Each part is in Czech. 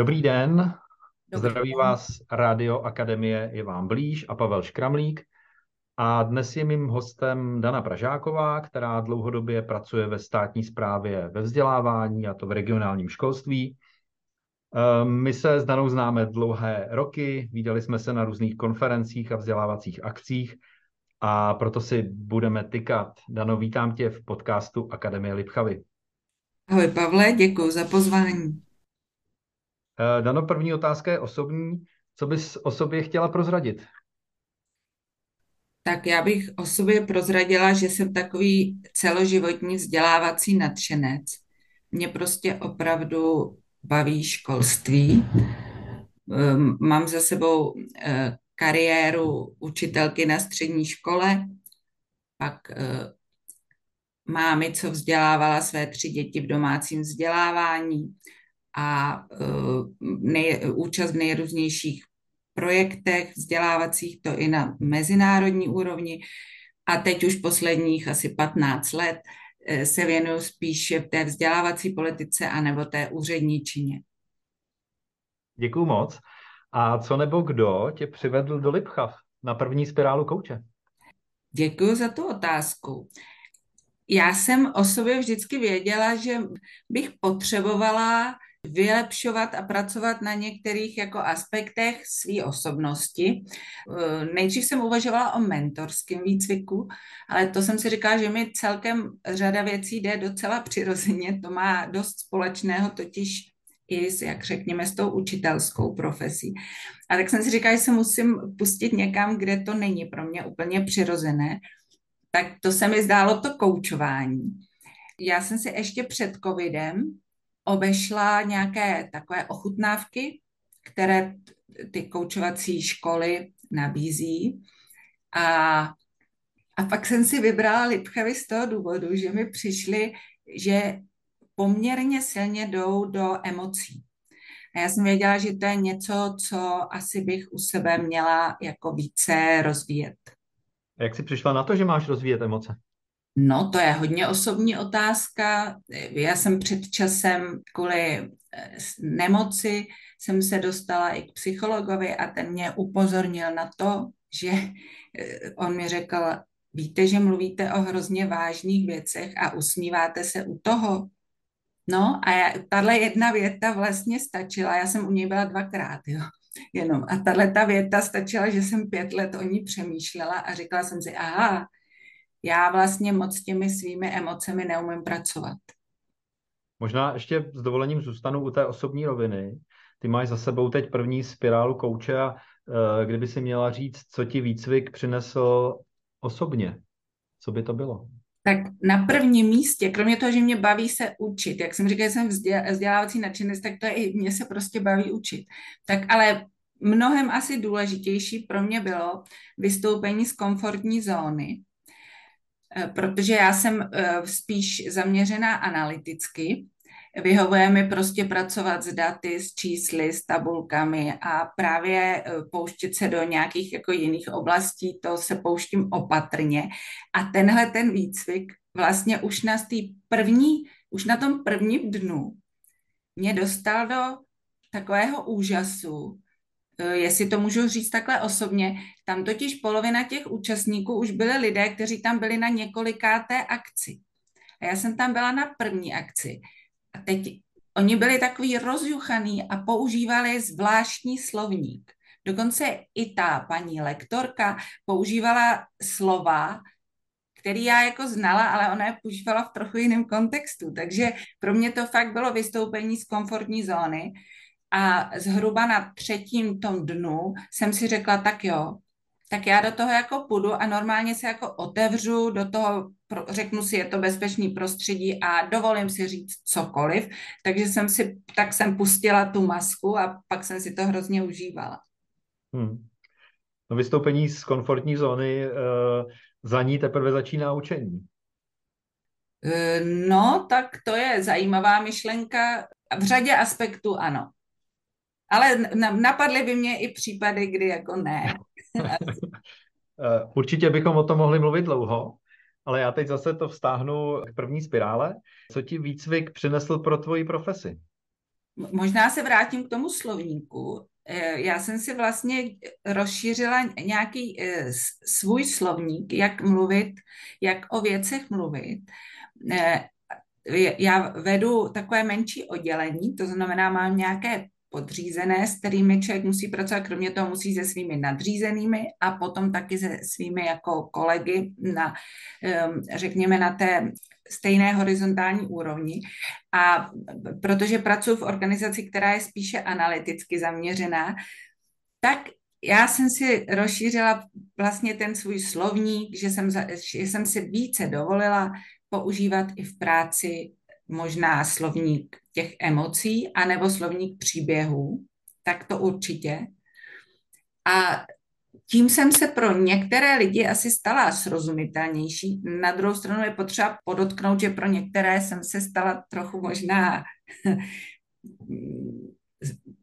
Dobrý den, Dobrý zdraví den. vás Radio Akademie je vám blíž a Pavel Škramlík. A dnes je mým hostem Dana Pražáková, která dlouhodobě pracuje ve státní správě ve vzdělávání, a to v regionálním školství. Ehm, my se s Danou známe dlouhé roky, viděli jsme se na různých konferencích a vzdělávacích akcích a proto si budeme tykat. Dano, vítám tě v podcastu Akademie Lipchavy. Ahoj Pavle, děkuji za pozvání. Eh, Dano, první otázka je osobní. Co bys o sobě chtěla prozradit? Tak já bych o sobě prozradila, že jsem takový celoživotní vzdělávací nadšenec. Mě prostě opravdu baví školství. Ehm, mám za sebou eh, kariéru učitelky na střední škole, pak eh, mámy, co vzdělávala své tři děti v domácím vzdělávání a uh, nej, účast v nejrůznějších projektech vzdělávacích, to i na mezinárodní úrovni. A teď už posledních asi 15 let uh, se věnuju spíše v té vzdělávací politice anebo té úřední čině. Děkuju moc. A co nebo kdo tě přivedl do Lipchav na první spirálu kouče? Děkuji za tu otázku já jsem o sobě vždycky věděla, že bych potřebovala vylepšovat a pracovat na některých jako aspektech své osobnosti. Eh, nejdřív jsem uvažovala o mentorském výcviku, ale to jsem si říkala, že mi celkem řada věcí jde docela přirozeně. To má dost společného totiž i s, jak řekněme, s tou učitelskou profesí. A tak jsem si říkala, že se musím pustit někam, kde to není pro mě úplně přirozené tak to se mi zdálo to koučování. Já jsem si ještě před covidem obešla nějaké takové ochutnávky, které ty koučovací školy nabízí. A, a pak jsem si vybrala Lipchavy z toho důvodu, že mi přišly, že poměrně silně jdou do emocí. A já jsem věděla, že to je něco, co asi bych u sebe měla jako více rozvíjet. A jak jsi přišla na to, že máš rozvíjet emoce? No, to je hodně osobní otázka. Já jsem před časem kvůli eh, nemoci jsem se dostala i k psychologovi a ten mě upozornil na to, že eh, on mi řekl, víte, že mluvíte o hrozně vážných věcech a usmíváte se u toho. No a tahle jedna věta vlastně stačila, já jsem u něj byla dvakrát, jo jenom. A tahle ta věta stačila, že jsem pět let o ní přemýšlela a říkala jsem si, aha, já vlastně moc s těmi svými emocemi neumím pracovat. Možná ještě s dovolením zůstanu u té osobní roviny. Ty máš za sebou teď první spirálu kouče a uh, kdyby si měla říct, co ti výcvik přinesl osobně, co by to bylo? tak na prvním místě, kromě toho, že mě baví se učit, jak jsem říkala, že jsem vzdělávací nadšenec, tak to je i mě se prostě baví učit. Tak ale mnohem asi důležitější pro mě bylo vystoupení z komfortní zóny, eh, protože já jsem eh, spíš zaměřená analyticky Vyhovuje mi prostě pracovat s daty, s čísly, s tabulkami a právě e, pouštět se do nějakých jako jiných oblastí, to se pouštím opatrně. A tenhle ten výcvik vlastně už na tý první, už na tom prvním dnu mě dostal do takového úžasu, jestli to můžu říct takhle osobně, tam totiž polovina těch účastníků už byly lidé, kteří tam byli na několikáté akci. A já jsem tam byla na první akci. A teď oni byli takový rozjuchaný a používali zvláštní slovník. Dokonce i ta paní lektorka používala slova, který já jako znala, ale ona je používala v trochu jiném kontextu. Takže pro mě to fakt bylo vystoupení z komfortní zóny. A zhruba na třetím tom dnu jsem si řekla, tak jo, tak já do toho jako půjdu a normálně se jako otevřu do toho, řeknu si, je to bezpečný prostředí a dovolím si říct cokoliv. Takže jsem si, tak jsem pustila tu masku a pak jsem si to hrozně užívala. Hmm. No vystoupení z komfortní zóny, uh, za ní teprve začíná učení. Uh, no, tak to je zajímavá myšlenka. V řadě aspektů ano. Ale napadly by mě i případy, kdy jako ne. Určitě bychom o tom mohli mluvit dlouho, ale já teď zase to vztáhnu k první spirále. Co ti výcvik přinesl pro tvoji profesi? možná se vrátím k tomu slovníku. Eh, já jsem si vlastně rozšířila nějaký eh, svůj slovník, jak mluvit, jak o věcech mluvit. Eh, já vedu takové menší oddělení, to znamená, mám nějaké podřízené, s kterými člověk musí pracovat, kromě toho musí se svými nadřízenými a potom taky se svými jako kolegy na, řekněme, na té stejné horizontální úrovni. A protože pracuji v organizaci, která je spíše analyticky zaměřená, tak já jsem si rozšířila vlastně ten svůj slovník, že jsem, že jsem si více dovolila používat i v práci možná slovník těch emocí, anebo slovník příběhů, tak to určitě. A tím jsem se pro některé lidi asi stala srozumitelnější. Na druhou stranu je potřeba podotknout, že pro některé jsem se stala trochu možná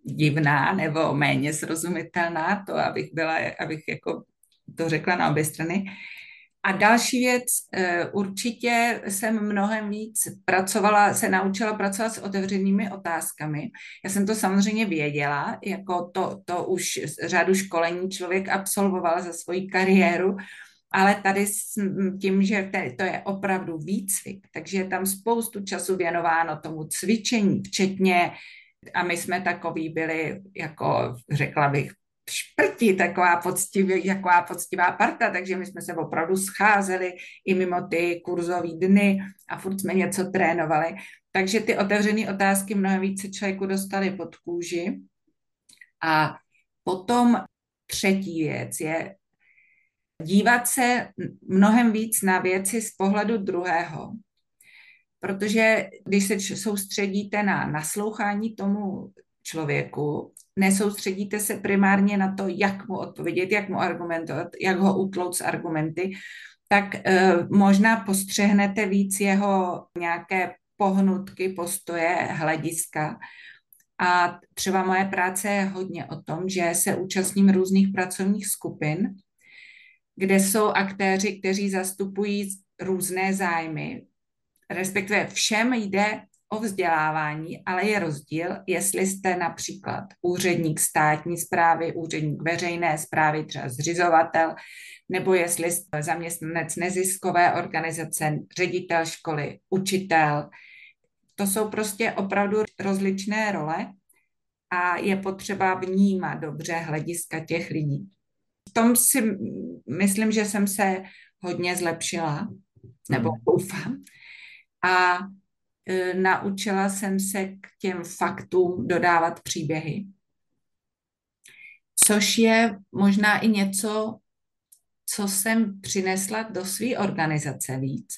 divná nebo méně srozumitelná, to abych byla, abych jako to řekla na obě strany. A další věc, eh, určitě jsem mnohem víc pracovala, se naučila pracovat s otevřenými otázkami. Já jsem to samozřejmě věděla, jako to, to už řadu školení člověk absolvoval za svoji kariéru, ale tady s tím, že to je opravdu výcvik, takže je tam spoustu času věnováno tomu cvičení, včetně, a my jsme takový byli, jako řekla bych, šprti, taková, poctivý, taková poctivá parta, takže my jsme se opravdu scházeli i mimo ty kurzové dny a furt jsme něco trénovali. Takže ty otevřené otázky mnohem více člověku dostali pod kůži. A potom třetí věc je dívat se mnohem víc na věci z pohledu druhého. Protože když se soustředíte na naslouchání tomu člověku, nesoustředíte se primárně na to, jak mu odpovědět, jak mu argumentovat, jak ho utlout s argumenty, tak uh, možná postřehnete víc jeho nějaké pohnutky, postoje, hlediska. A třeba moje práce je hodně o tom, že se účastním různých pracovních skupin, kde jsou aktéři, kteří zastupují různé zájmy. Respektive všem jde o vzdělávání, ale je rozdíl, jestli jste například úředník státní zprávy, úředník veřejné zprávy, třeba zřizovatel, nebo jestli jste zaměstnanec neziskové organizace, ředitel školy, učitel. To jsou prostě opravdu rozličné role a je potřeba vnímat dobře hlediska těch lidí. V tom si myslím, že jsem se hodně zlepšila, nebo hmm. doufám. A naučila jsem se k těm faktům dodávat příběhy. Což je možná i něco, co jsem přinesla do své organizace víc.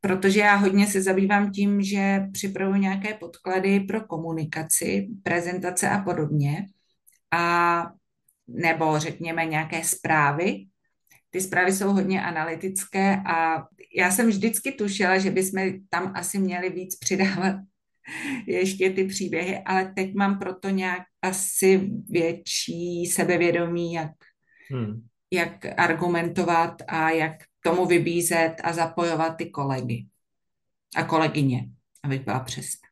Protože já hodně se zabývám tím, že připravuji nějaké podklady pro komunikaci, prezentace a podobně. A nebo řekněme nějaké zprávy ty zprávy jsou hodně analytické a já jsem vždycky tušila, že bychom tam asi měli víc přidávat ještě ty příběhy, ale teď mám proto nějak asi větší sebevědomí, jak, hmm. jak argumentovat a jak tomu vybízet a zapojovat ty kolegy a kolegyně, abych byla přesná.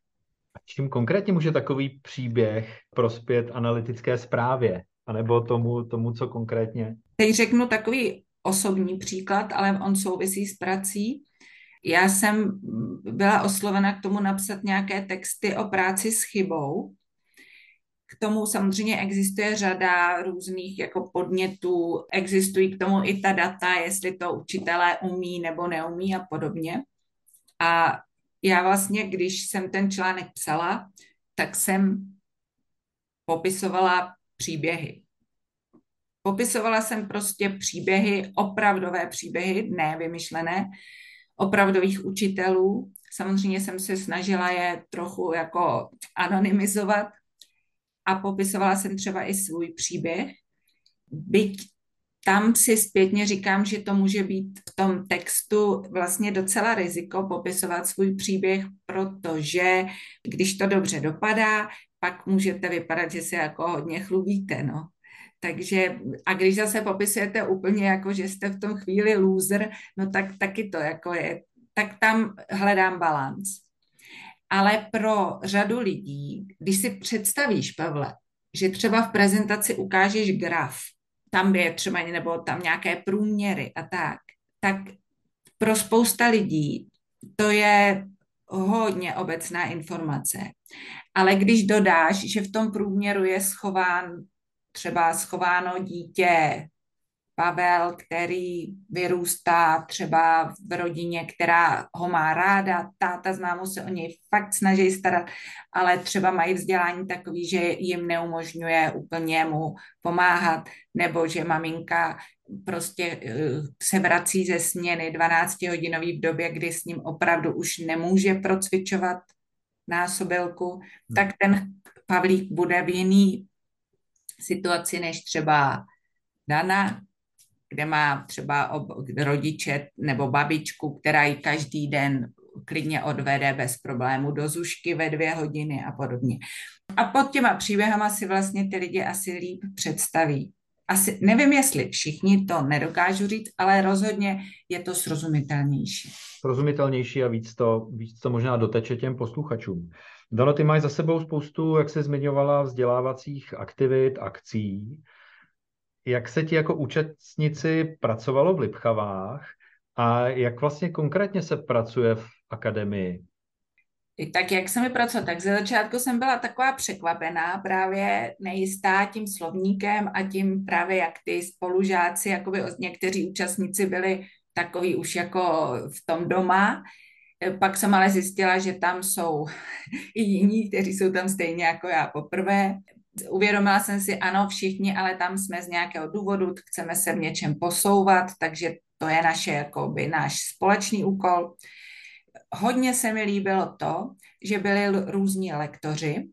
A čím konkrétně může takový příběh prospět analytické zprávě? A nebo tomu, tomu, co konkrétně? Teď řeknu takový osobní příklad, ale on souvisí s prací. Já jsem byla oslovena k tomu napsat nějaké texty o práci s chybou. K tomu samozřejmě existuje řada různých jako podnětů, existují k tomu i ta data, jestli to učitelé umí nebo neumí a podobně. A já vlastně, když jsem ten článek psala, tak jsem popisovala příběhy. Popisovala jsem prostě příběhy, opravdové příběhy, ne vymyšlené, opravdových učitelů. Samozřejmě jsem se snažila je trochu jako anonymizovat a popisovala jsem třeba i svůj příběh. Byť tam si zpětně říkám, že to může být v tom textu vlastně docela riziko popisovat svůj příběh, protože když to dobře dopadá, pak můžete vypadat, že se jako hodně chlubíte, no. Takže a když zase popisujete úplně jako, že jste v tom chvíli loser, no tak taky to jako je, tak tam hledám balans. ale pro řadu lidí, když si představíš, Pavle, že třeba v prezentaci ukážeš graf, tam je třeba nebo tam nějaké průměry a tak, tak pro spousta lidí to je hodně obecná informace. Ale když dodáš, že v tom průměru je schován třeba schováno dítě Pavel, který vyrůstá třeba v rodině, která ho má ráda, táta z mámou se o něj fakt snaží starat, ale třeba mají vzdělání takový, že jim neumožňuje úplně mu pomáhat, nebo že maminka prostě eh, se vrací ze směny 12 hodinový v době, kdy s ním opravdu už nemůže procvičovat násobilku, hmm. tak ten Pavlík bude v jiný situaci než třeba Dana, kde má třeba ob, rodiče nebo babičku, která ji každý den klidně odvede bez problému do zušky ve dvě hodiny a podobně. A pod těma příběhama si vlastně ty lidi asi líp představí. Asi, nevím, jestli všichni to nedokážu říct, ale rozhodně je to srozumitelnější. Srozumitelnější a víc to, víc to možná doteče těm posluchačům. Dano, ty máš za sebou spoustu, jak se zmiňovala, vzdělávacích aktivit, akcí. Jak se ti jako účastnici pracovalo v Lipchavách a jak vlastně konkrétně se pracuje v akademii? Tak jak jsem mi pracovala, tak ze začátku jsem byla taková překvapená, právě nejistá tím slovníkem a tím právě, jak ty spolužáci, jakoby někteří účastníci byli takový už jako v tom doma. Pak jsem ale zjistila, že tam jsou i jiní, kteří jsou tam stejně jako já poprvé uvědomila jsem si, ano, všichni, ale tam jsme z nějakého důvodu, chceme se v něčem posouvat, takže to je naše, jakoby, náš společný úkol. Hodně se mi líbilo to, že byli různí lektoři,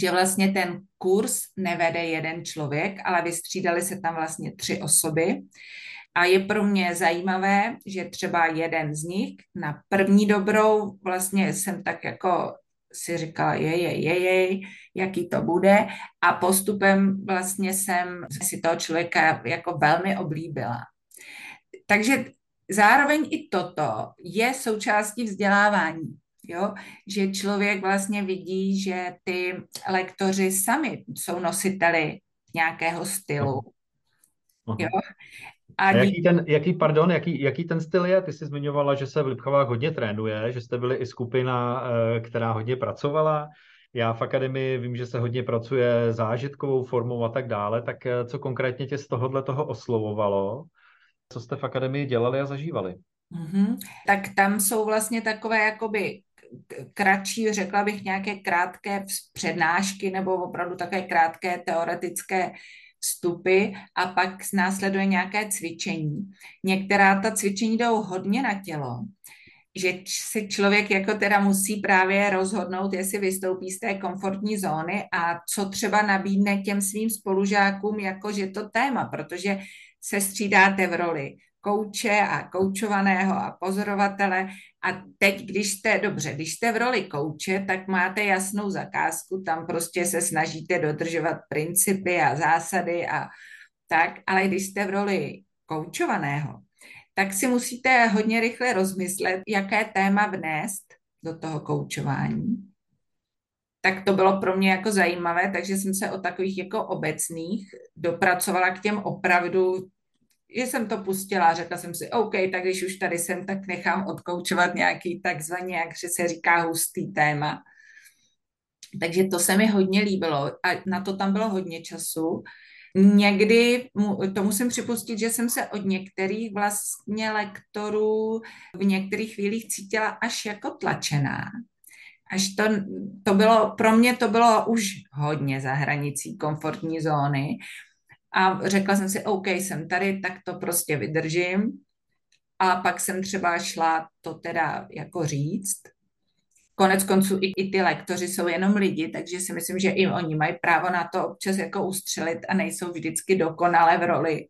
že vlastně ten kurz nevede jeden člověk, ale vystřídali se tam vlastně tři osoby. A je pro mě zajímavé, že třeba jeden z nich na první dobrou vlastně jsem tak jako si říkala, je, je, je, je, jaký to bude a postupem vlastně jsem si toho člověka jako velmi oblíbila. Takže zároveň i toto je součástí vzdělávání. Jo? Že člověk vlastně vidí, že ty lektoři sami jsou nositeli nějakého stylu. Jo? A, a jaký, ten, jaký, pardon, jaký, jaký ten styl je? Ty jsi zmiňovala, že se v Lipchavách hodně trénuje, že jste byli i skupina, eh, která hodně pracovala. Já v akademii vím, že se hodně pracuje zážitkovou formou a tak dále, tak eh, co konkrétně tě z tohohle toho oslovovalo? Co jste v akademii dělali a zažívali? Mm-hmm. Tak tam jsou vlastně takové jakoby kratší, řekla bych nějaké krátké přednášky nebo opravdu také krátké teoretické vstupy a pak následuje nějaké cvičení. Některá ta cvičení jdou hodně na tělo, že si člověk jako teda musí právě rozhodnout, jestli vystoupí z té komfortní zóny a co třeba nabídne těm svým spolužákům jako že to téma, protože se střídáte v roli kouče a koučovaného a pozorovatele. A teď, když jste, dobře, když jste v roli kouče, tak máte jasnou zakázku, tam prostě se snažíte dodržovat principy a zásady a tak, ale když jste v roli koučovaného, tak si musíte hodně rychle rozmyslet, jaké téma vnést do toho koučování. Tak to bylo pro mě jako zajímavé, takže jsem se o takových jako obecných dopracovala k těm opravdu že jsem to pustila řekla jsem si, OK, tak když už tady jsem, tak nechám odkoučovat nějaký takzvaně, jak se říká, hustý téma. Takže to se mi hodně líbilo a na to tam bylo hodně času. Někdy, to musím připustit, že jsem se od některých vlastně lektorů v některých chvílích cítila až jako tlačená. Až to, to bylo, pro mě to bylo už hodně za hranicí komfortní zóny, a řekla jsem si, OK, jsem tady, tak to prostě vydržím. A pak jsem třeba šla to teda jako říct. Konec konců i, i ty lektoři jsou jenom lidi, takže si myslím, že i oni mají právo na to občas jako ustřelit a nejsou vždycky dokonale v roli.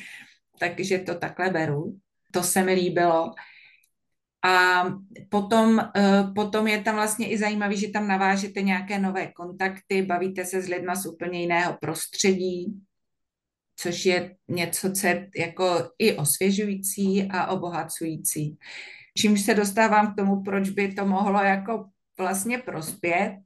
takže to takhle beru. To se mi líbilo. A potom, eh, potom je tam vlastně i zajímavý, že tam navážete nějaké nové kontakty, bavíte se s lidma z úplně jiného prostředí, což je něco, co je jako i osvěžující a obohacující. Čímž se dostávám k tomu, proč by to mohlo jako vlastně prospět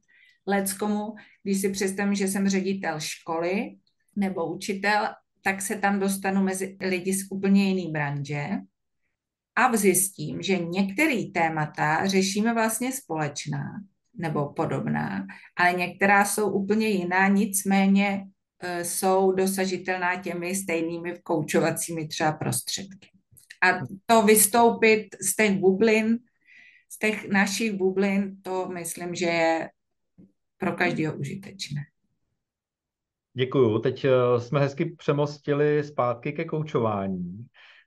leckomu, když si představím, že jsem ředitel školy nebo učitel, tak se tam dostanu mezi lidi z úplně jiný branže a zjistím, že některé témata řešíme vlastně společná nebo podobná, ale některá jsou úplně jiná, nicméně jsou dosažitelná těmi stejnými koučovacími třeba prostředky. A to vystoupit z těch bublin, z těch našich bublin, to myslím, že je pro každého užitečné. Děkuju. Teď e, jsme hezky přemostili zpátky ke koučování.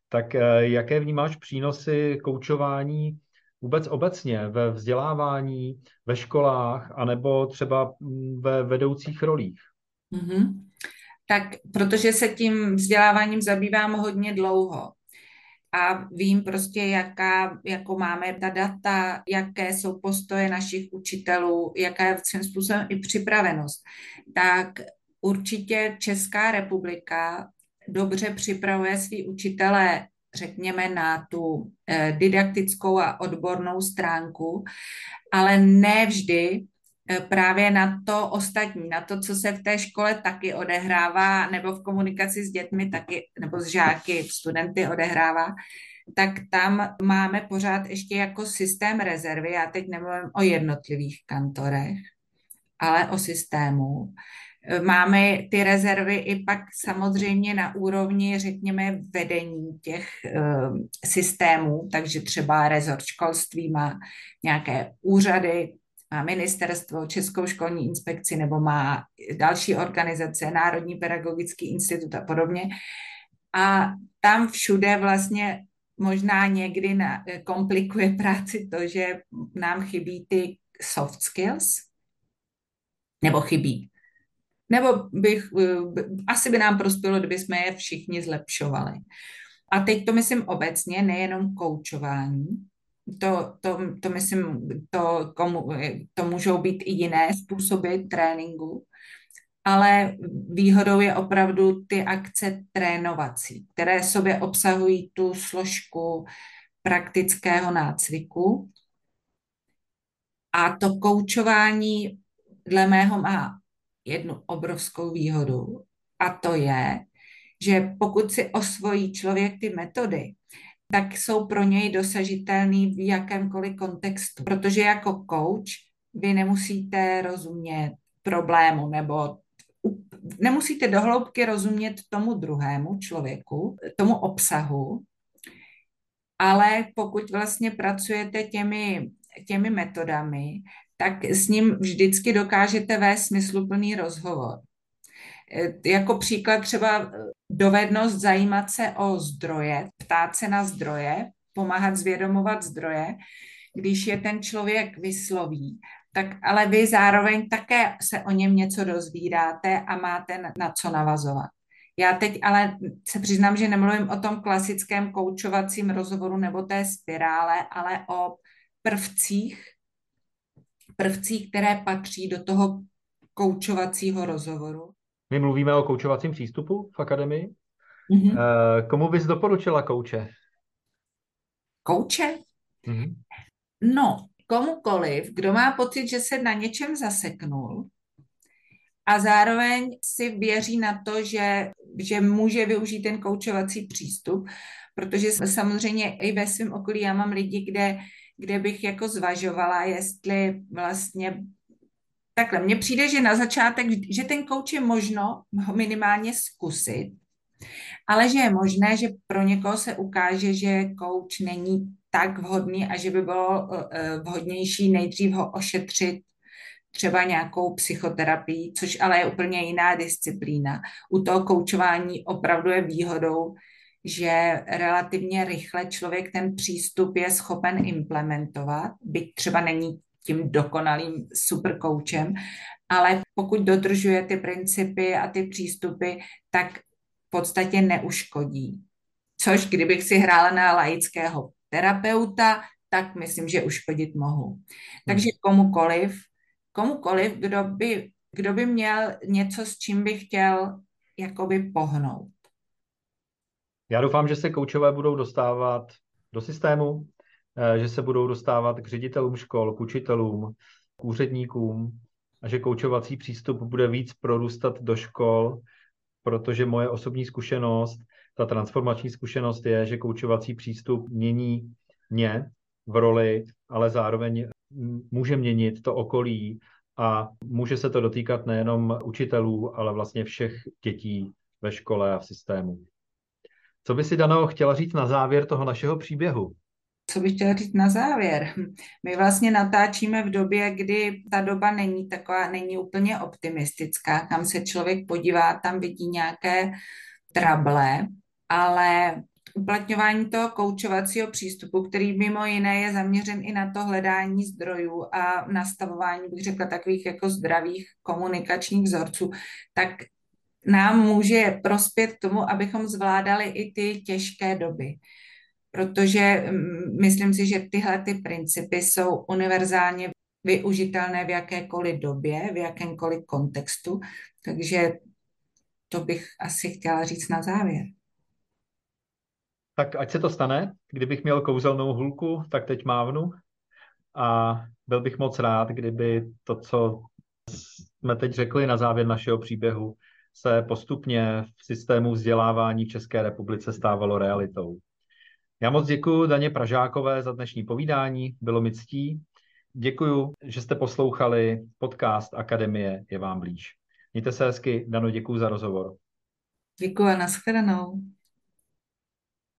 Tak e, jaké vnímáš přínosy koučování vůbec obecně ve vzdělávání, ve školách, anebo třeba mm, ve vedoucích rolích? Mm-hmm. Tak protože se tím vzděláváním zabývám hodně dlouho a vím prostě, jaká, jako máme ta data, jaké jsou postoje našich učitelů, jaká je svým způsobem i připravenost, tak určitě Česká republika dobře připravuje svý učitele řekněme, na tu eh, didaktickou a odbornou stránku, ale ne vždy právě na to ostatní, na to, co se v té škole taky odehrává, nebo v komunikaci s dětmi taky, nebo s žáky, studenty odehrává, tak tam máme pořád ještě jako systém rezervy, já teď nemluvím o jednotlivých kantorech, ale o systému, Máme ty rezervy i pak samozřejmě na úrovni, řekněme, vedení těch uh, systémů, takže třeba rezort školství má nějaké úřady, ministerstvo, Českou školní inspekci nebo má další organizace, Národní pedagogický institut a podobně. A tam všude vlastně možná někdy na, komplikuje práci to, že nám chybí ty soft skills, nebo chybí nebo bych, eh, asi by nám prospělo, kdyby jsme je všichni zlepšovali. A teď to myslím obecně, nejenom koučování. To, to, to myslím, to, komu, to můžou být i jiné způsoby tréninku, ale výhodou je opravdu ty akce trénovací, které sobě obsahují tu složku praktického nácviku. A to koučování dle mého má jednu obrovskou výhodu a to je, že pokud si osvojí člověk ty metody, tak jsou pro něj dosažitelný v jakémkoliv kontextu. Protože jako coach vy nemusíte rozumět problému nebo nemusíte dohloubky rozumět tomu druhému člověku, tomu obsahu, ale pokud vlastně pracujete těmi, těmi metodami, tak s ním vždycky dokážete vést smysluplný rozhovor. E, jako příklad třeba dovednost zajímat se o zdroje, ptát se na zdroje, pomáhat zvědomovat zdroje, když je ten člověk vysloví, tak ale vy zároveň také se o něm něco dozvídáte a máte na co navazovat. Já teď ale se přiznám, že nemluvím o tom klasickém koučovacím rozhovoru nebo té spirále, ale o prvcích, prvcích, které patří do toho koučovacího rozhovoru. My mluvíme o koučovacím přístupu v akademii. Mm-hmm. Komu bys doporučila kouče? Kouče? Mm-hmm. No, komukoliv, kdo má pocit, že se na něčem zaseknul a zároveň si věří na to, že, že může využít ten koučovací přístup, protože samozřejmě i ve svém okolí já mám lidi, kde kde bych jako zvažovala, jestli vlastně takhle. Mně přijde, že na začátek, že ten kouč je možno ho minimálně zkusit, ale že je možné, že pro někoho se ukáže, že kouč není tak vhodný a že by bylo eh, vhodnější nejdřív ho ošetřit třeba nějakou psychoterapii, což ale je úplně jiná disciplína. U toho koučování opravdu je výhodou, že relativně rychle člověk ten přístup je schopen implementovat, byť třeba není tím dokonalým super koučem, ale pokud dodržuje ty principy a ty přístupy, tak v podstatě neuškodí. Což kdybych si hrála na laického terapeuta, tak myslím, že uškodit mohu. Takže hmm. komukoliv, komukoliv, kdo by, kdo by měl něco, s čím by chtěl jakoby pohnout. Já doufám, že se koučové budou dostávat do systému, že se budou dostávat k ředitelům škol, k učitelům, k úředníkům a že koučovací přístup bude víc prorůstat do škol, protože moje osobní zkušenost, ta transformační zkušenost je, že koučovací přístup mění mě v roli, ale zároveň může měnit to okolí a může se to dotýkat nejenom učitelů, ale vlastně všech dětí ve škole a v systému. Co by si, Dano, chtěla říct na závěr toho našeho příběhu? Co bych chtěla říct na závěr? My vlastně natáčíme v době, kdy ta doba není taková, není úplně optimistická. Kam se člověk podívá, tam vidí nějaké trable, ale uplatňování toho koučovacího přístupu, který mimo jiné je zaměřen i na to hledání zdrojů a nastavování, bych řekla, takových jako zdravých komunikačních vzorců, tak nám může prospět k tomu, abychom zvládali i ty těžké doby. Protože mm, myslím si, že tyhle ty principy jsou univerzálně využitelné v jakékoliv době, v jakémkoliv kontextu, takže to bych asi chtěla říct na závěr. Tak ať se to stane. Kdybych měl kouzelnou hulku, tak teď mávnu. A byl bych moc rád, kdyby to, co jsme teď řekli na závěr našeho příběhu, se postupně v systému vzdělávání České republice stávalo realitou. Já moc děkuji Daně Pražákové za dnešní povídání, bylo mi ctí. Děkuji, že jste poslouchali podcast Akademie je vám blíž. Mějte se hezky, Dano, děkuji za rozhovor. Děkuji a nashledanou.